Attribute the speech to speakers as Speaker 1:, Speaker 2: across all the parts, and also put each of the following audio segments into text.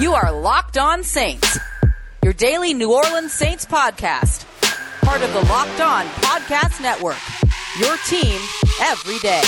Speaker 1: You are Locked On Saints, your daily New Orleans Saints podcast, part of the Locked On Podcast Network. Your team every day.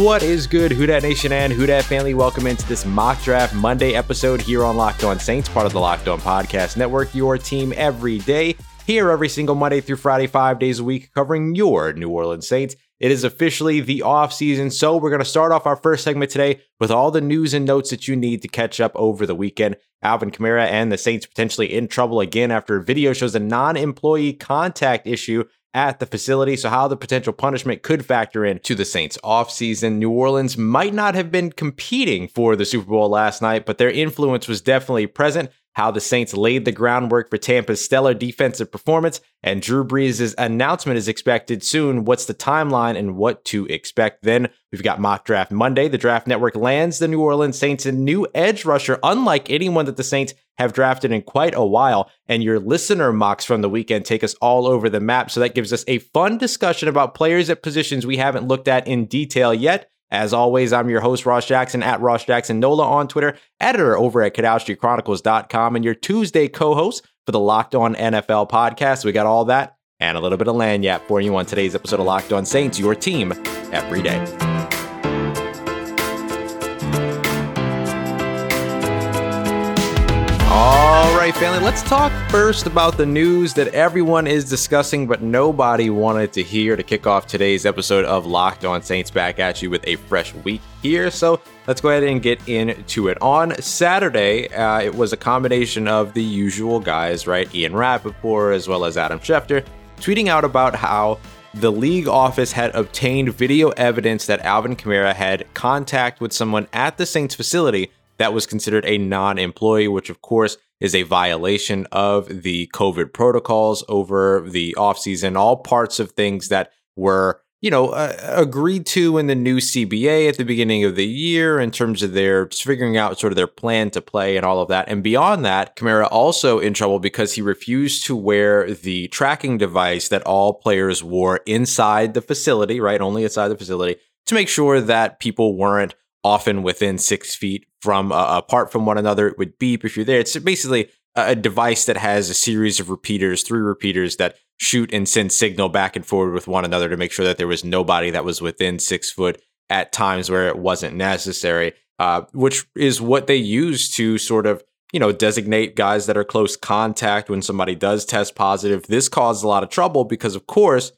Speaker 2: What is good, Who Dat Nation and Who Dat family? Welcome into this mock draft Monday episode here on Locked On Saints, part of the Locked On Podcast Network. Your team every day, here every single Monday through Friday, five days a week, covering your New Orleans Saints. It is officially the off season, so we're going to start off our first segment today with all the news and notes that you need to catch up over the weekend. Alvin Kamara and the Saints potentially in trouble again after a video shows a non-employee contact issue at the facility. So, how the potential punishment could factor in to the Saints offseason. New Orleans might not have been competing for the Super Bowl last night, but their influence was definitely present how the Saints laid the groundwork for Tampa's stellar defensive performance, and Drew Brees' announcement is expected soon. What's the timeline and what to expect then? We've got mock draft Monday. The Draft Network lands the New Orleans Saints a new edge rusher, unlike anyone that the Saints have drafted in quite a while. And your listener mocks from the weekend take us all over the map. So that gives us a fun discussion about players at positions we haven't looked at in detail yet. As always, I'm your host, Ross Jackson, at Ross Jackson Nola on Twitter, editor over at CanalStreetChronicles.com, and your Tuesday co host for the Locked On NFL podcast. We got all that and a little bit of lagniappe for you on today's episode of Locked On Saints, your team every day. All right, family, let's talk first about the news that everyone is discussing, but nobody wanted to hear to kick off today's episode of Locked On Saints back at you with a fresh week here. So let's go ahead and get into it. On Saturday, uh, it was a combination of the usual guys, right? Ian Rapoport as well as Adam Schefter tweeting out about how the league office had obtained video evidence that Alvin Kamara had contact with someone at the Saints facility that was considered a non employee, which of course is a violation of the COVID protocols over the offseason, all parts of things that were, you know, uh, agreed to in the new CBA at the beginning of the year in terms of their figuring out sort of their plan to play and all of that. And beyond that, Kamara also in trouble because he refused to wear the tracking device that all players wore inside the facility, right? Only inside the facility to make sure that people weren't often within six feet from uh, apart from one another. It would beep if you're there. It's basically a device that has a series of repeaters, three repeaters that shoot and send signal back and forward with one another to make sure that there was nobody that was within six foot at times where it wasn't necessary. Uh, which is what they use to sort of you know designate guys that are close contact when somebody does test positive. This caused a lot of trouble because, of course,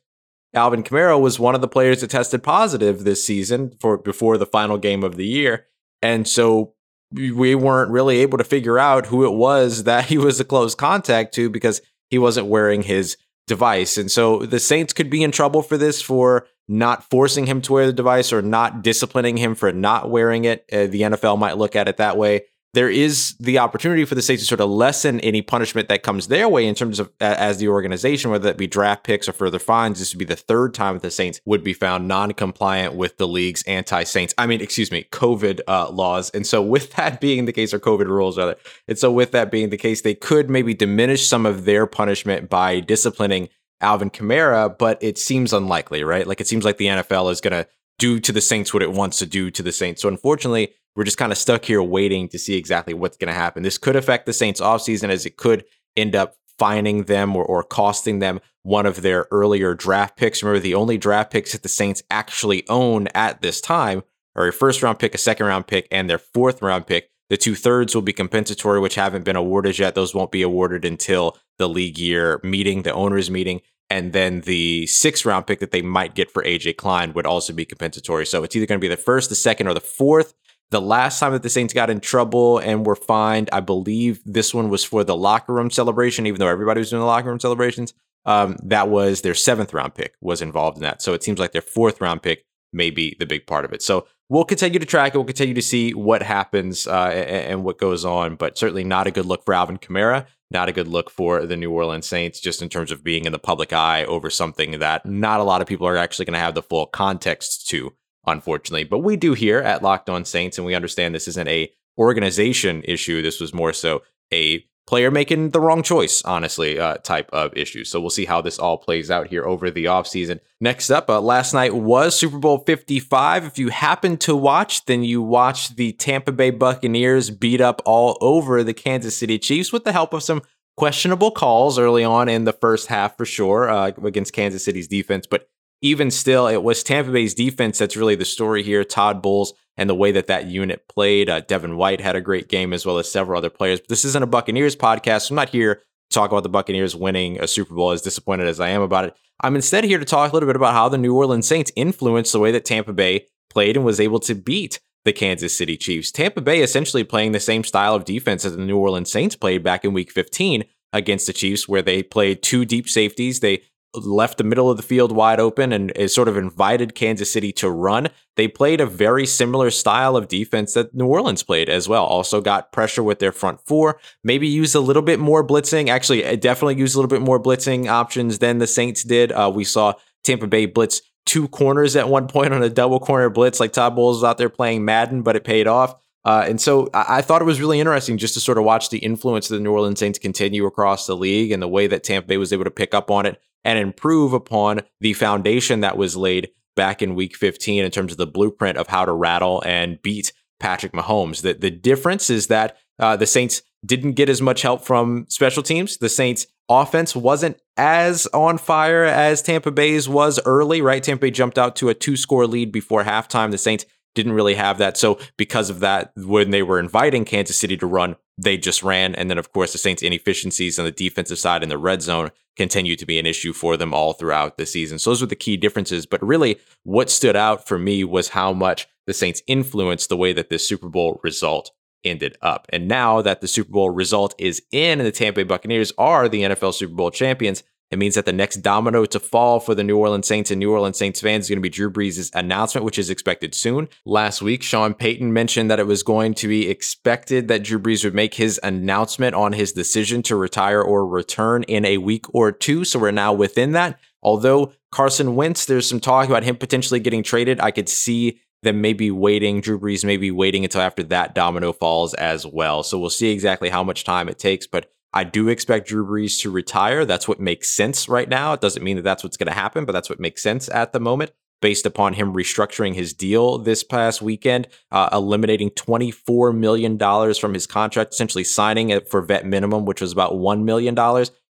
Speaker 2: Alvin Kamara was one of the players that tested positive this season for before the final game of the year. And so we weren't really able to figure out who it was that he was a close contact to because he wasn't wearing his device. And so the Saints could be in trouble for this for not forcing him to wear the device or not disciplining him for not wearing it. Uh, the NFL might look at it that way there is the opportunity for the Saints to sort of lessen any punishment that comes their way in terms of as the organization, whether that be draft picks or further fines. This would be the third time that the Saints would be found non-compliant with the league's anti-Saints, I mean, excuse me, COVID uh, laws. And so, with that being the case, or COVID rules rather, and so with that being the case, they could maybe diminish some of their punishment by disciplining Alvin Kamara, but it seems unlikely, right? Like it seems like the NFL is going to do to the Saints what it wants to do to the Saints. So unfortunately, we're just kind of stuck here waiting to see exactly what's going to happen. This could affect the Saints offseason as it could end up fining them or, or costing them one of their earlier draft picks. Remember, the only draft picks that the Saints actually own at this time are a first round pick, a second round pick, and their fourth round pick. The two thirds will be compensatory, which haven't been awarded yet. Those won't be awarded until the league year meeting, the owners' meeting. And then the sixth round pick that they might get for AJ Klein would also be compensatory. So it's either going to be the first, the second, or the fourth. The last time that the Saints got in trouble and were fined, I believe this one was for the locker room celebration, even though everybody was doing the locker room celebrations. Um, that was their seventh round pick was involved in that. So it seems like their fourth round pick may be the big part of it. So we'll continue to track it. We'll continue to see what happens uh, and, and, what goes on, but certainly not a good look for Alvin Kamara. Not a good look for the New Orleans Saints, just in terms of being in the public eye over something that not a lot of people are actually going to have the full context to unfortunately. But we do here at Locked On Saints, and we understand this isn't a organization issue. This was more so a player making the wrong choice, honestly, uh, type of issue. So we'll see how this all plays out here over the offseason. Next up, uh, last night was Super Bowl 55. If you happened to watch, then you watched the Tampa Bay Buccaneers beat up all over the Kansas City Chiefs with the help of some questionable calls early on in the first half for sure uh, against Kansas City's defense. But even still, it was Tampa Bay's defense that's really the story here. Todd Bowles and the way that that unit played. Uh, Devin White had a great game as well as several other players. But this isn't a Buccaneers podcast. So I'm not here to talk about the Buccaneers winning a Super Bowl, as disappointed as I am about it. I'm instead here to talk a little bit about how the New Orleans Saints influenced the way that Tampa Bay played and was able to beat the Kansas City Chiefs. Tampa Bay essentially playing the same style of defense as the New Orleans Saints played back in week 15 against the Chiefs, where they played two deep safeties. They left the middle of the field wide open and is sort of invited Kansas City to run. They played a very similar style of defense that New Orleans played as well. Also got pressure with their front four, maybe used a little bit more blitzing. Actually, definitely used a little bit more blitzing options than the Saints did. Uh, we saw Tampa Bay blitz two corners at one point on a double corner blitz, like Todd Bowles was out there playing Madden, but it paid off. Uh, and so I, I, thought it was really interesting just to sort of watch the influence of the New Orleans Saints continue across the league and the way that Tampa Bay was able to pick up on it and improve upon the foundation that was laid back in week 15 in terms of the blueprint of how to rattle and beat Patrick Mahomes. The, the difference is that uh, the Saints didn't get as much help from special teams. The Saints offense wasn't as on fire as Tampa Bay's was early, right? Tampa Bay jumped out to a two score lead before halftime. The Saints didn't really have that. So because of that, when they were inviting Kansas City to run, they just ran. And then, of course, the Saints' inefficiencies on the defensive side in the red zone continue to be an issue for them all throughout the season. So those were the key differences. But really, what stood out for me was how much the Saints influenced the way that this Super Bowl result ended up. And now that the Super Bowl result is in and the Tampa Bay Buccaneers are the NFL Super Bowl champions, it means that the next domino to fall for the New Orleans Saints and New Orleans Saints fans is going to be Drew Brees' announcement, which is expected soon. Last week, Sean Payton mentioned that it was going to be expected that Drew Brees would make his announcement on his decision to retire or return in a week or two. So we're now within that. Although Carson Wentz, there's some talk about him potentially getting traded. I could see them maybe waiting, Drew Brees maybe waiting until after that domino falls as well. So we'll see exactly how much time it takes. But I do expect Drew Brees to retire. That's what makes sense right now. It doesn't mean that that's what's going to happen, but that's what makes sense at the moment based upon him restructuring his deal this past weekend, uh, eliminating $24 million from his contract, essentially signing it for vet minimum, which was about $1 million.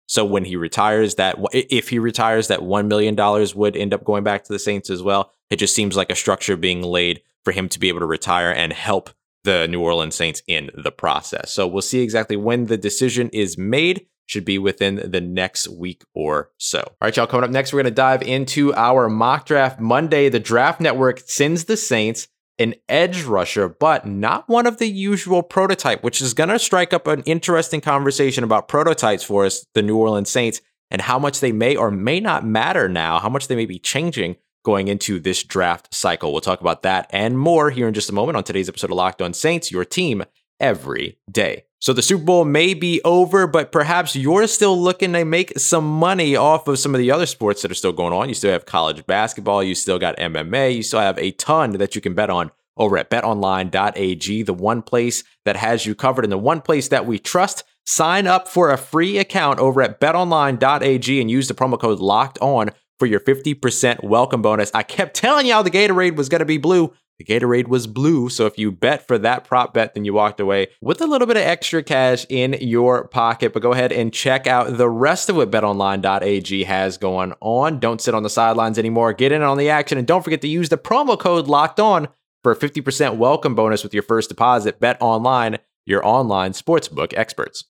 Speaker 2: So when he retires, that if he retires, that $1 million would end up going back to the Saints as well. It just seems like a structure being laid for him to be able to retire and help the New Orleans Saints in the process. So we'll see exactly when the decision is made. Should be within the next week or so. All right, y'all, coming up next, we're going to dive into our mock draft Monday. The Draft Network sends the Saints an edge rusher, but not one of the usual prototype, which is going to strike up an interesting conversation about prototypes for us, the New Orleans Saints, and how much they may or may not matter now, how much they may be changing going into this draft cycle. We'll talk about that and more here in just a moment on today's episode of Locked On Saints, your team every day. So the Super Bowl may be over, but perhaps you're still looking to make some money off of some of the other sports that are still going on. You still have college basketball, you still got MMA, you still have a ton that you can bet on over at betonline.ag, the one place that has you covered and the one place that we trust. Sign up for a free account over at betonline.ag and use the promo code locked on for your 50% welcome bonus. I kept telling y'all the Gatorade was going to be blue. The Gatorade was blue. So if you bet for that prop bet, then you walked away with a little bit of extra cash in your pocket. But go ahead and check out the rest of what betonline.ag has going on. Don't sit on the sidelines anymore. Get in on the action. And don't forget to use the promo code locked on for a 50% welcome bonus with your first deposit. Bet online, your online sportsbook experts.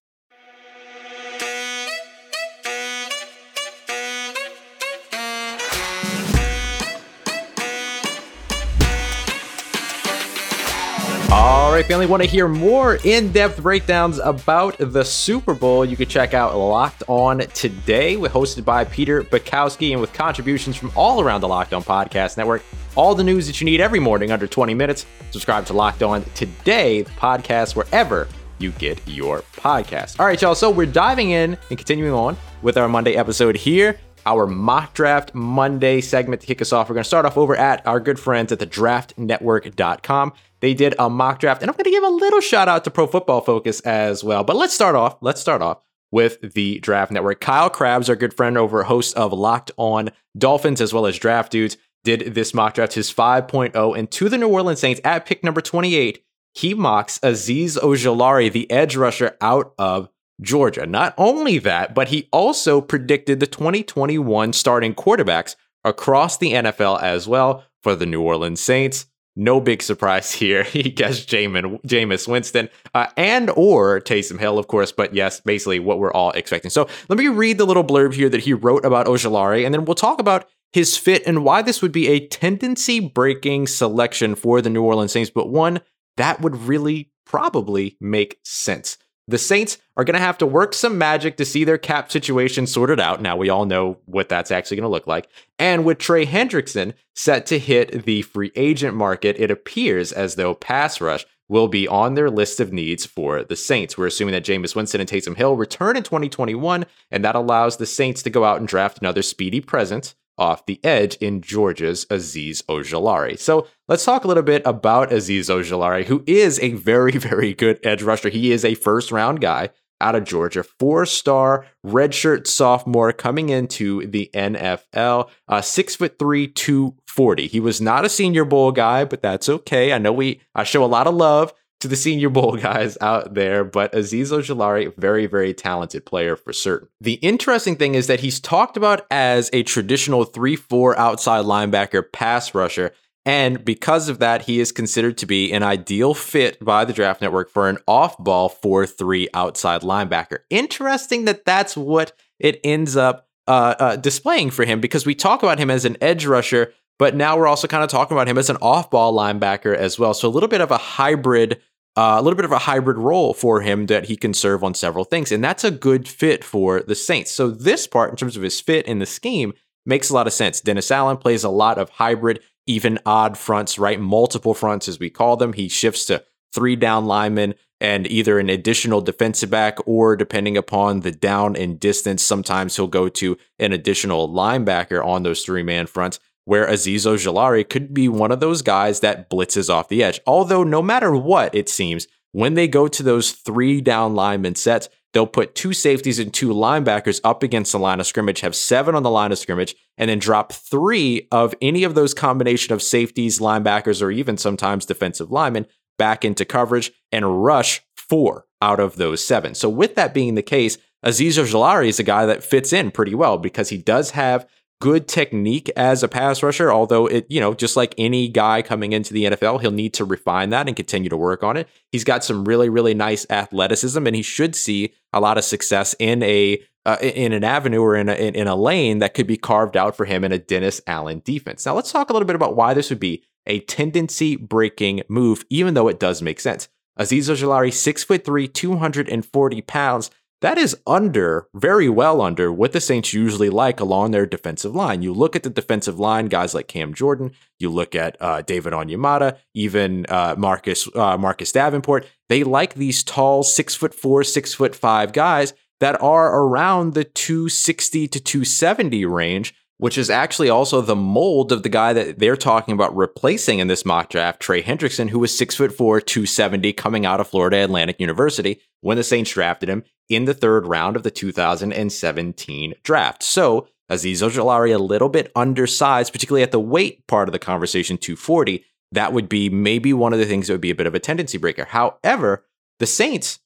Speaker 2: All right, family, want to hear more in depth breakdowns about the Super Bowl? You can check out Locked On Today, hosted by Peter Bukowski and with contributions from all around the Locked On Podcast Network. All the news that you need every morning under 20 minutes. Subscribe to Locked On Today, the podcast, wherever you get your podcast. All right, y'all. So we're diving in and continuing on with our Monday episode here our mock draft Monday segment to kick us off. We're going to start off over at our good friends at the draftnetwork.com. they did a mock draft, and I'm going to give a little shout out to Pro Football Focus as well. But let's start off. Let's start off with the Draft Network. Kyle Crabbs, our good friend over host of Locked On Dolphins, as well as Draft Dudes, did this mock draft, his 5.0. And to the New Orleans Saints at pick number 28, he mocks Azeez Ojulari, the edge rusher out of Georgia. Not only that, but he also predicted the 2021 starting quarterbacks across the NFL as well for the New Orleans Saints. No big surprise here. He guessed Jamin, Jameis Winston uh, and or Taysom Hill, of course. But yes, basically what we're all expecting. So let me read the little blurb here that he wrote about Ojulari, and then we'll talk about his fit and why this would be a tendency breaking selection for the New Orleans Saints, but one that would really probably make sense. The Saints are going to have to work some magic to see their cap situation sorted out. Now, we all know what that's actually going to look like. And with Trey Hendrickson set to hit the free agent market, it appears as though pass rush will be on their list of needs for the Saints. We're assuming that Jameis Winston and Taysom Hill return in 2021, and that allows the Saints to go out and draft another speedy presence off the edge in Georgia's Azeez Ojulari. So let's talk a little bit about Azeez Ojulari, who is a very, very good edge rusher. He is a first round guy out of Georgia, four star redshirt sophomore coming into the NFL, uh, six foot three, 240. He was not a senior bowl guy, but that's okay. I know we, I show a lot of love to the Senior Bowl guys out there, but Azeez Ojulari, very, very talented player for certain. The interesting thing is that he's talked about as a traditional 3 4 outside linebacker pass rusher. And because of that, he is considered to be an ideal fit by the draft network for an off ball 4 3 outside linebacker. Interesting that that's what it ends up uh, uh, displaying for him because we talk about him as an edge rusher, but now we're also kind of talking about him as an off ball linebacker as well. So a little bit of a hybrid, uh, a little bit of a hybrid role for him that he can serve on several things. And that's a good fit for the Saints. So this part, in terms of his fit in the scheme, makes a lot of sense. Dennis Allen plays a lot of hybrid, even odd fronts, right? Multiple fronts, as we call them. He shifts to three down linemen and either an additional defensive back or depending upon the down and distance, sometimes he'll go to an additional linebacker on those three man fronts where Azeez Ojulari could be one of those guys that blitzes off the edge. Although, no matter what, it seems, when they go to those three down lineman sets, they'll put two safeties and two linebackers up against the line of scrimmage, have seven on the line of scrimmage, and then drop three of any of those combination of safeties, linebackers, or even sometimes defensive linemen back into coverage and rush four out of those seven. So, with that being the case, Azeez Ojulari is a guy that fits in pretty well because he does have good technique as a pass rusher, although it, you know, just like any guy coming into the NFL, he'll need to refine that and continue to work on it. He's got some really, really nice athleticism, and he should see a lot of success in a uh, in an avenue or in a, in a lane that could be carved out for him in a Dennis Allen defense. Now, let's talk a little bit about why this would be a tendency breaking move, even though it does make sense. Azeez Ojulari, six foot three, 240 pounds, that is under, very well under, what the Saints usually like along their defensive line. You look at the defensive line, guys like Cam Jordan. You look at uh, David Onyemata, even uh, Marcus uh, Marcus Davenport. They like these tall, six foot four, six foot five guys that are around the 260 to 270 range which is actually also the mold of the guy that they're talking about replacing in this mock draft, Trey Hendrickson, who was six foot four, 270, coming out of Florida Atlantic University when the Saints drafted him in the third round of the 2017 draft. So Azeez Ojulari a little bit undersized, particularly at the weight part of the conversation, 240. That would be maybe one of the things that would be a bit of a tendency breaker. However, the Saints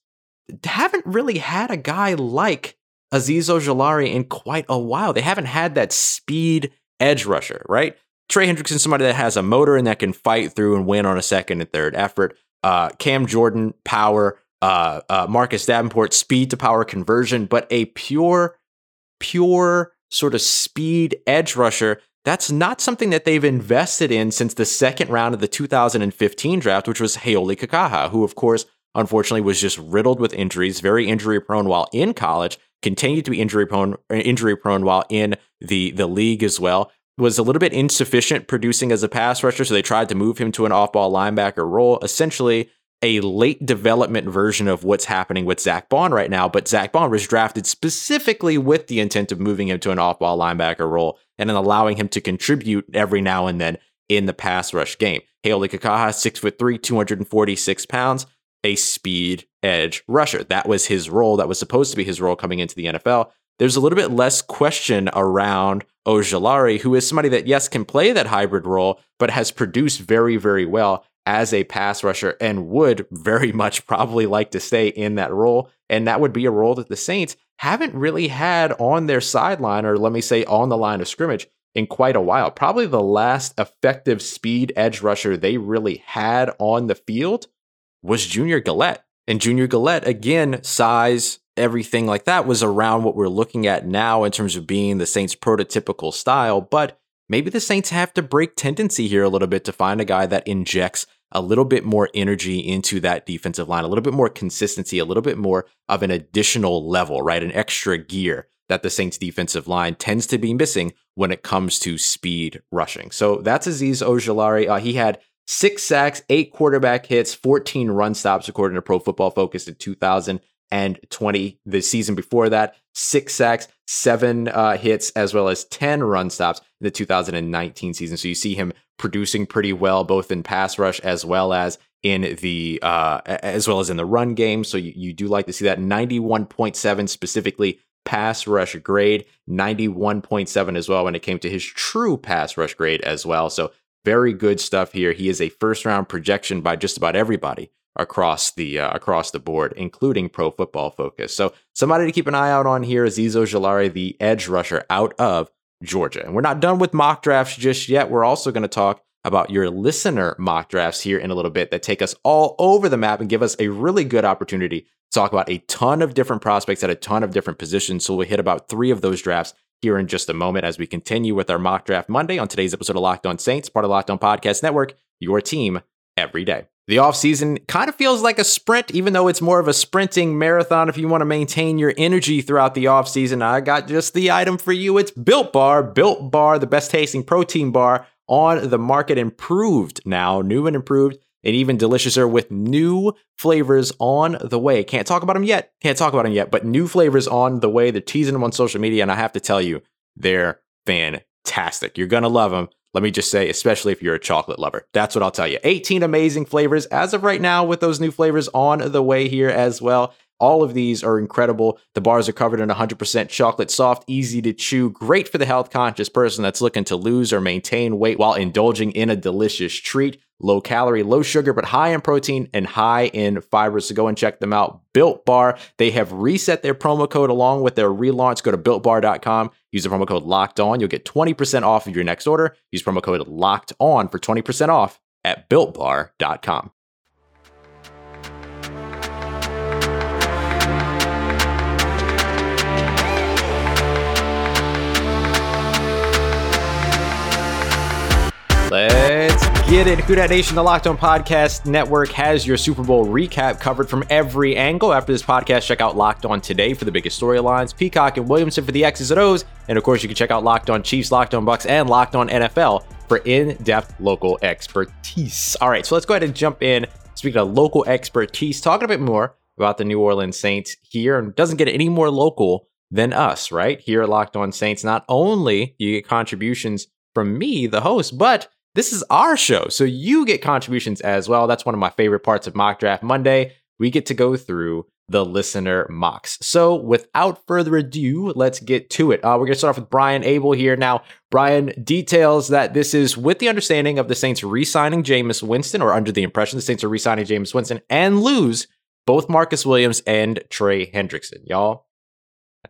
Speaker 2: haven't really had a guy like Azeez Ojulari in quite a while. They haven't had that speed edge rusher, right? Trey Hendrickson, somebody that has a motor and that can fight through and win on a second and third effort. Uh, Cam Jordan, power. Uh, uh, Marcus Davenport, speed to power conversion, but a pure, pure sort of speed edge rusher. That's not something that they've invested in since the second round of the 2015 draft, which was Hau'oli Kikaha, who, of course, unfortunately was just riddled with injuries, very injury prone while in college, continued to be injury prone injury prone while in the the league as well. Was a little bit insufficient producing as a pass rusher, so they tried to move him to an off ball linebacker role. Essentially, a late development version of what's happening with Zack Baun right now. But Zack Baun was drafted specifically with the intent of moving him to an off ball linebacker role and then allowing him to contribute every now and then in the pass rush game. Six foot three, 246 pounds, a speed edge rusher. That was his role. That was supposed to be his role coming into the NFL. There's a little bit less question around Ojulari, who is somebody that, yes, can play that hybrid role, but has produced very, very well as a pass rusher and would very much probably like to stay in that role. And that would be a role that the Saints haven't really had on their sideline, or let me say on the line of scrimmage, in quite a while. Probably the last effective speed edge rusher they really had on the field was Junior Galette. And Junior Galette, again, size, everything like that was around what we're looking at now in terms of being the Saints' prototypical style. But maybe the Saints have to break tendency here a little bit to find a guy that injects a little bit more energy into that defensive line, a little bit more consistency, a little bit more of an additional level, right? An extra gear that the Saints defensive line tends to be missing when it comes to speed rushing. So that's Azeez Ojulari. Uh, he had six sacks, eight quarterback hits, 14 run stops, according to Pro Football Focus in 2020. The season before that, six sacks, seven uh, hits, as well as 10 run stops in the 2019 season. So you see him producing pretty well, both in pass rush as well as in the uh, as well as in the run game. So you, you do like to see that 91.7 specifically pass rush grade, 91.7 as well when it came to his true pass rush grade as well. So very good stuff here. He is a first round projection by just about everybody across the uh, across the board, including Pro Football Focus. So somebody to keep an eye out on here is Azeez Ojulari, the edge rusher out of Georgia. And we're not done with mock drafts just yet. We're also going to talk about your listener mock drafts here in a little bit that take us all over the map and give us a really good opportunity to talk about a ton of different prospects at a ton of different positions. So we'll hit about three of those drafts here in just a moment as we continue with our mock draft Monday on today's episode of Locked On Saints, part of Locked On Podcast Network, your team every day. The offseason kind of feels like a sprint, even though it's more of a sprinting marathon if you want to maintain your energy throughout the offseason. I got just the item for you. It's Built Bar. Built Bar, the best tasting protein bar on the market, improved now, new and improved and even deliciouser with new flavors on the way. Can't talk about them yet. Can't talk about them yet, but new flavors on the way. They're teasing them on social media, and I have to tell you, they're fantastic. You're going to love them. Let me just say, especially if you're a chocolate lover. That's what I'll tell you. 18 amazing flavors as of right now, with those new flavors on the way here as well. All of these are incredible. The bars are covered in 100% chocolate, soft, easy to chew, great for the health conscious person that's looking to lose or maintain weight while indulging in a delicious treat. Low calorie, low sugar, but high in protein and high in fibers. So go and check them out. Built Bar, they have reset their promo code along with their relaunch. Go to builtbar.com, use the promo code locked on. You'll get 20% off of your next order. Use promo code locked on for 20% off at builtbar.com. get it. Nation, the Locked On Podcast Network has your Super Bowl recap covered from every angle. After this podcast, check out Locked On Today for the biggest storylines, Peacock and Williamson for the X's and O's, and of course, you can check out Locked On Chiefs, Locked On Bucks, and Locked On NFL for in-depth local expertise. All right, so let's go ahead and jump in. Speaking of local expertise, talking a bit more about the New Orleans Saints here, and doesn't get any more local than us, right? Here at Locked On Saints, not only do you get contributions from me, the host, but this is our show, so you get contributions as well. That's one of my favorite parts of Mock Draft Monday. We get to go through the listener mocks. So, without further ado, let's get to it. Uh, we're going to start off with Brian Abel here. Now, Brian details that this is with the understanding of the Saints re signing Jameis Winston, or under the impression the Saints are re signing Jameis Winston, and lose both Marcus Williams and Trey Hendrickson. Y'all,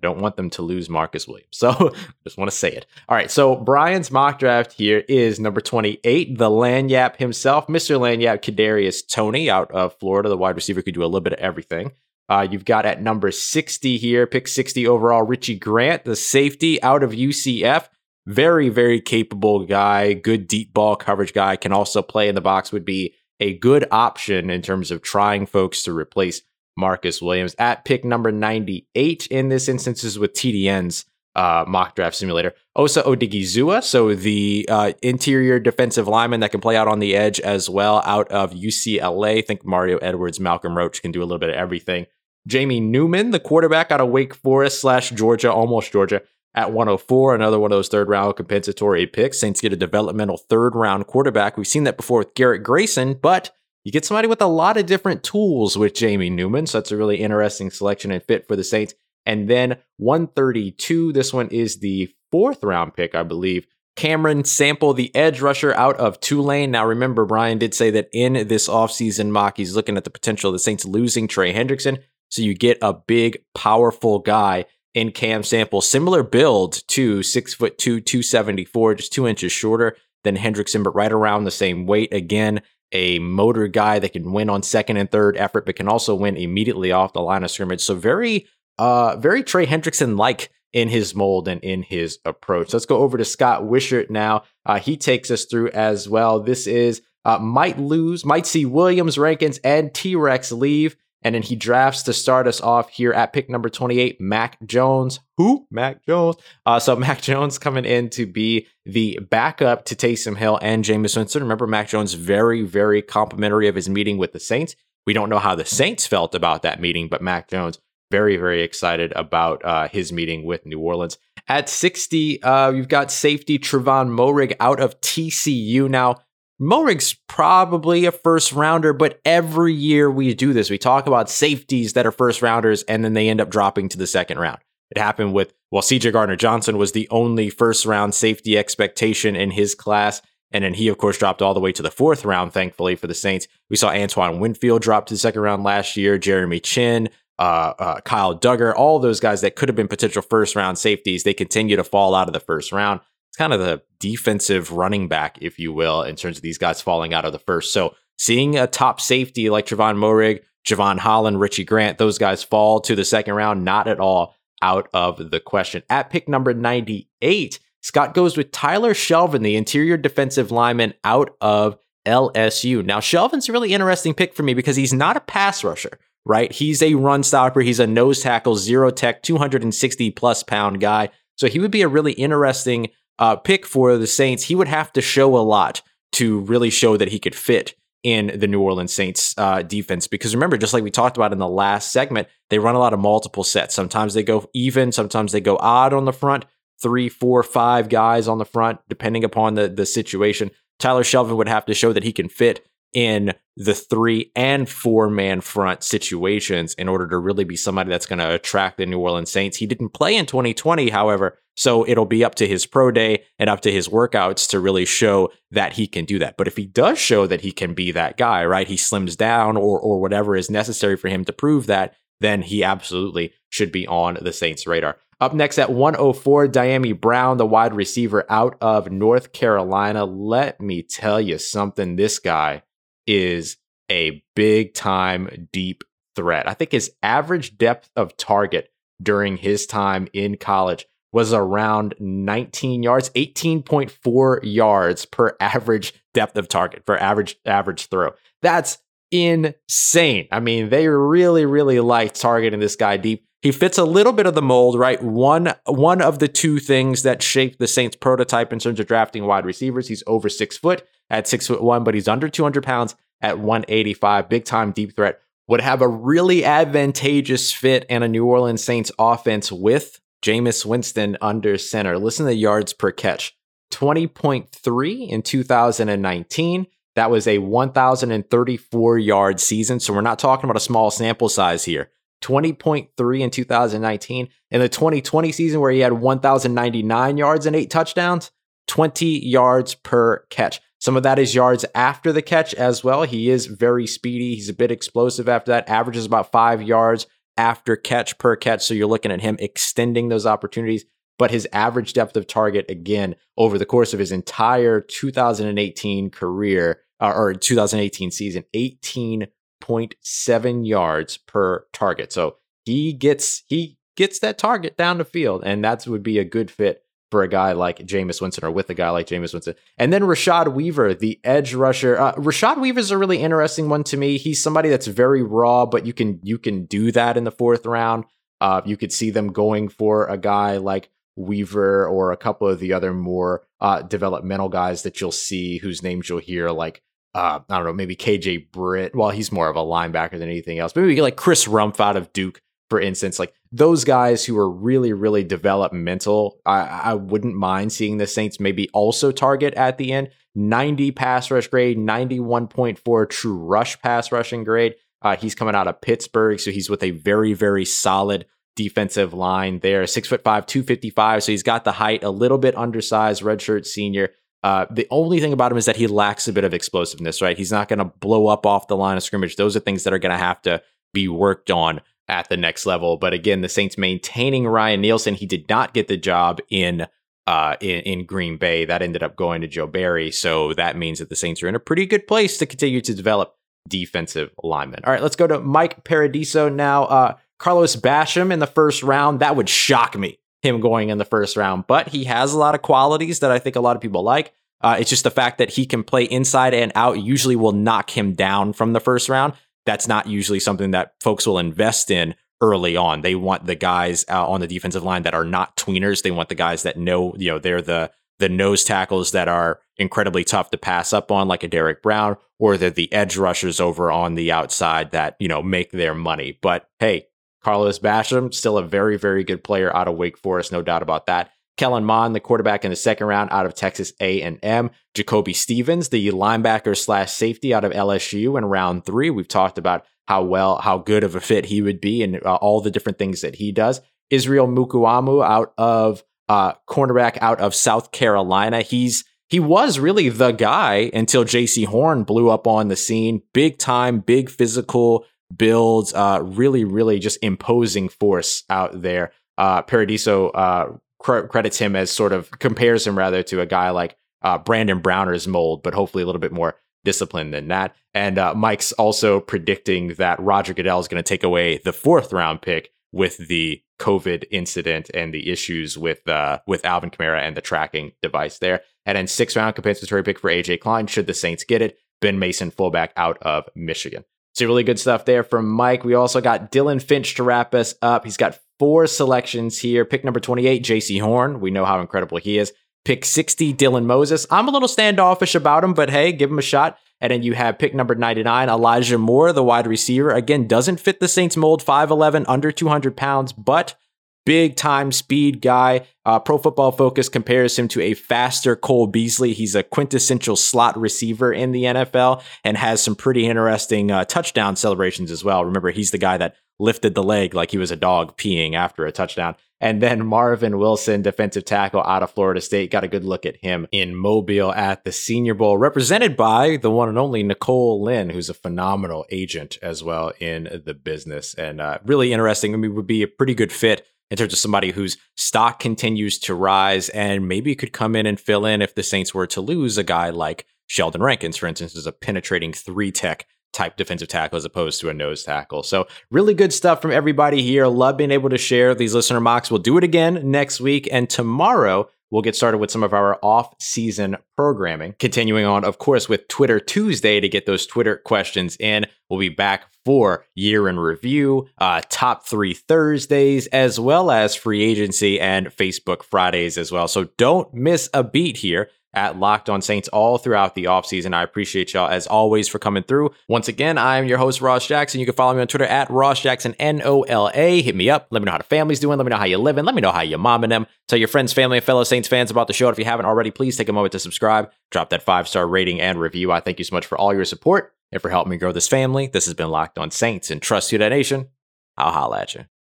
Speaker 2: don't want them to lose Marcus Williams. So just want to say it. All right. So Brian's mock draft here is number 28, the Lagniappe himself, Mr. Lagniappe, Kadarius Toney out of Florida. The wide receiver could do a little bit of everything. Uh, you've got at number 60 here, pick 60 overall, Richie Grant, the safety out of UCF. Very, very capable guy, good deep ball coverage guy, can also play in the box, would be a good option in terms of trying folks to replace Marcus Williams. At pick number 98 in this instance is with TDN's uh, mock draft simulator. Osa Odighizuwa, so the uh, interior defensive lineman that can play out on the edge as well out of UCLA. I think Mario Edwards, Malcolm Roach can do a little bit of everything. Jamie Newman, the quarterback out of Wake Forest slash Georgia, almost Georgia. at 104, another one of those third round compensatory picks. Saints get a developmental third round quarterback. We've seen that before with Garrett Grayson, but you get somebody with a lot of different tools with Jamie Newman. So that's a really interesting selection and fit for the Saints. And then 132, this one is the fourth round pick, I believe. Cameron Sample, the edge rusher out of Tulane. Now, remember, Brian did say that in this offseason mock, he's looking at the potential of the Saints losing Trey Hendrickson. So you get a big, powerful guy in Cam Sample. Similar build to six foot two, 274, just two inches shorter than Hendrickson, but right around the same weight. Again, a motor guy that can win on second and third effort, but can also win immediately off the line of scrimmage. So very, uh, very Trey Hendrickson like in his mold and in his approach. Let's go over to Scott Wishart now. Uh, he takes us through as well. This is uh, might lose, might see Williams, Rankins, and T Rex leave. And then he drafts to start us off here at pick number 28, Mac Jones. Who? Mac Jones. Uh, so Mac Jones coming in to be the backup to Taysom Hill and Jameis Winston. Remember, Mac Jones very, very complimentary of his meeting with the Saints. We don't know how the Saints felt about that meeting, but Mac Jones very, very excited about uh, his meeting with New Orleans. At 60, uh, you've got safety Trevon Moehrig out of TCU. Now, Moehrig's probably a first rounder, but every year we do this. We talk about safeties that are first rounders and then they end up dropping to the second round. It happened with, well, CJ Gardner Johnson was the only first round safety expectation in his class. And then he, of course, dropped all the way to the fourth round, thankfully, for the Saints. We saw Antoine Winfield drop to the second round last year, Jeremy Chinn, uh, uh, Kyle Dugger, all those guys that could have been potential first round safeties. They continue to fall out of the first round it's kind of the defensive running back, if you will, in terms of these guys falling out of the first. So seeing a top safety like Trevon Moehrig, Jevon Holland, Richie Grant, those guys fall to the second round, not at all out of the question. At pick number 98, Scott goes with Tyler Shelvin, the interior defensive lineman out of LSU. Now, Shelvin's a really interesting pick for me because he's not a pass rusher, right? He's a run stopper. He's a nose tackle, zero tech, 260 plus pound guy. So he would be a really interesting uh, pick for the Saints, he would have to show a lot to really show that he could fit in the New Orleans Saints uh, defense. Because remember, just like we talked about in the last segment, they run a lot of multiple sets. Sometimes they go even, sometimes they go odd on the front, three, four, five guys on the front, depending upon the, the situation. Tyler Shelvin would have to show that he can fit in the three and four man front situations in order to really be somebody that's going to attract the New Orleans Saints. He didn't play in 2020, however, so it'll be up to his pro day and up to his workouts to really show that he can do that. But if he does show that he can be that guy, right? He slims down or or whatever is necessary for him to prove that, then he absolutely should be on the Saints radar. Up next at 104, Dyami Brown, the wide receiver out of North Carolina. Let me tell you something. This guy is a big time deep threat. I think his average depth of target during his time in college was around 19 yards, 18.4 yards per average depth of target for average average throw. That's insane. I mean, they really really like targeting this guy deep. He fits a little bit of the mold, right? One one of the two things that shaped the Saints prototype in terms of drafting wide receivers. He's over six foot at six foot one, but he's under 200 pounds at 185. Big time deep threat. Would have a really advantageous fit in a New Orleans Saints offense with Jameis Winston under center. Listen to yards per catch 20.3 in 2019. That was a 1,034 yard season. So we're not talking about a small sample size here. 20.3 in 2019. In the 2020 season, where he had 1,099 yards and eight touchdowns, 20 yards per catch. Some of that is yards after the catch as well. He is very speedy. He's a bit explosive after that, averages about five yards after catch per catch. So you're looking at him extending those opportunities. But his average depth of target, again, over the course of his entire 2018 career uh, or 2018 season, 18 0.7 yards per target. So he gets he gets that target down the field, and that would be a good fit for a guy like Jameis Winston or with a guy like Jameis Winston. And then Rashad Weaver, the edge rusher. Uh, Rashad Weaver is a really interesting one to me. He's somebody that's very raw, but you can you can do that in the fourth round. Uh, you could see them going for a guy like Weaver or a couple of the other more uh, developmental guys that you'll see whose names you'll hear like uh, I don't know, maybe KJ Britt. Well, he's more of a linebacker than anything else. Maybe like Chris Rumph out of Duke, for instance. Like those guys who are really, really developmental, I, I wouldn't mind seeing the Saints maybe also target at the end. 90 pass rush grade, 91.4 true rush pass rushing grade. Uh, he's coming out of Pittsburgh, so he's with a very, very solid defensive line there. Six foot five, 255. So he's got the height, a little bit undersized, redshirt senior. Uh, the only thing about him is that he lacks a bit of explosiveness, right? He's not going to blow up off the line of scrimmage. Those are things that are going to have to be worked on at the next level. But again, the Saints maintaining Ryan Nielsen. He did not get the job in uh, in, in Green Bay. That ended up going to Joe Barry. So that means that the Saints are in a pretty good place to continue to develop defensive linemen. All right, let's go to Mike Paradiso now. Uh, Carlos Basham in the first round. That would shock me, him going in the first round. But he has a lot of qualities that I think a lot of people like. Uh, it's just the fact that he can play inside and out usually will knock him down from the first round. That's not usually something that folks will invest in early on. They want the guys uh, on the defensive line that are not tweeners. They want the guys that know, you know, they're the the nose tackles that are incredibly tough to pass up on, like a Derrick Brown, or they're the edge rushers over on the outside that you know make their money. But hey, Carlos Basham, still a very, very good player out of Wake Forest, no doubt about that. Kellen Mond, the quarterback in the second round out of Texas A&M. Jacoby Stevens, the linebacker slash safety out of LSU in round three. We've talked about how well, how good of a fit he would be and uh, all the different things that he does. Israel Mukuamu out of uh, cornerback out of South Carolina. He's he was really the guy until Jaycee Horn blew up on the scene. Big time, big physical, builds, uh, really, really just imposing force out there. Uh, Paradiso uh, cr- credits him as sort of compares him rather to a guy like uh, Brandon Browner's mold, but hopefully a little bit more disciplined than that. And uh, Mike's also predicting that Roger Goodell is going to take away the fourth round pick with the COVID incident and the issues with uh, with Alvin Kamara and the tracking device there. And then six round compensatory pick for AJ Klein should the Saints get it. Ben Mason, fullback out of Michigan. So really good stuff there from Mike. We also got Dylan Finch to wrap us up. He's got four selections here. Pick number 28, Jaycee Horn. We know how incredible he is. Pick 60, Dylan Moses. I'm a little standoffish about him, but hey, give him a shot. And then you have pick number 99, Elijah Moore, the wide receiver. Again, doesn't fit the Saints mold, 5'11, under 200 pounds, but big time speed guy. Uh, Pro Football Focus compares him to a faster Cole Beasley. He's a quintessential slot receiver in the NFL and has some pretty interesting uh, touchdown celebrations as well. Remember, he's the guy that lifted the leg like he was a dog peeing after a touchdown. And then Marvin Wilson, defensive tackle out of Florida State, got a good look at him in Mobile at the Senior Bowl, represented by the one and only Nicole Lynn, who's a phenomenal agent as well in the business. And uh, really interesting. I mean, would be a pretty good fit in terms of somebody whose stock continues to rise and maybe could come in and fill in if the Saints were to lose a guy like Sheldon Rankins, for instance, as a penetrating three tech type defensive tackle as opposed to a nose tackle. So, really good stuff from everybody here. Love being able to share these listener mocks. We'll do it again next week. And tomorrow, we'll get started with some of our off season programming. Continuing on, of course, with Twitter Tuesday to get those Twitter questions in. We'll be back for year in review, uh, top three Thursdays, as well as free agency and Facebook Fridays as well. So don't miss a beat here at Locked On Saints all throughout the offseason. I appreciate y'all as always for coming through. Once again, I am your host, Ross Jackson. You can follow me on Twitter at Ross Jackson, N O L A. Hit me up. Let me know how the family's doing. Let me know how you're living. Let me know how you're momming them. Tell your friends, family, and fellow Saints fans about the show. If you haven't already, please take a moment to subscribe, drop that five star rating and review. I thank you so much for all your support and for helping me grow this family. This has been Locked On Saints and Trust You That Nation. I'll holla at you.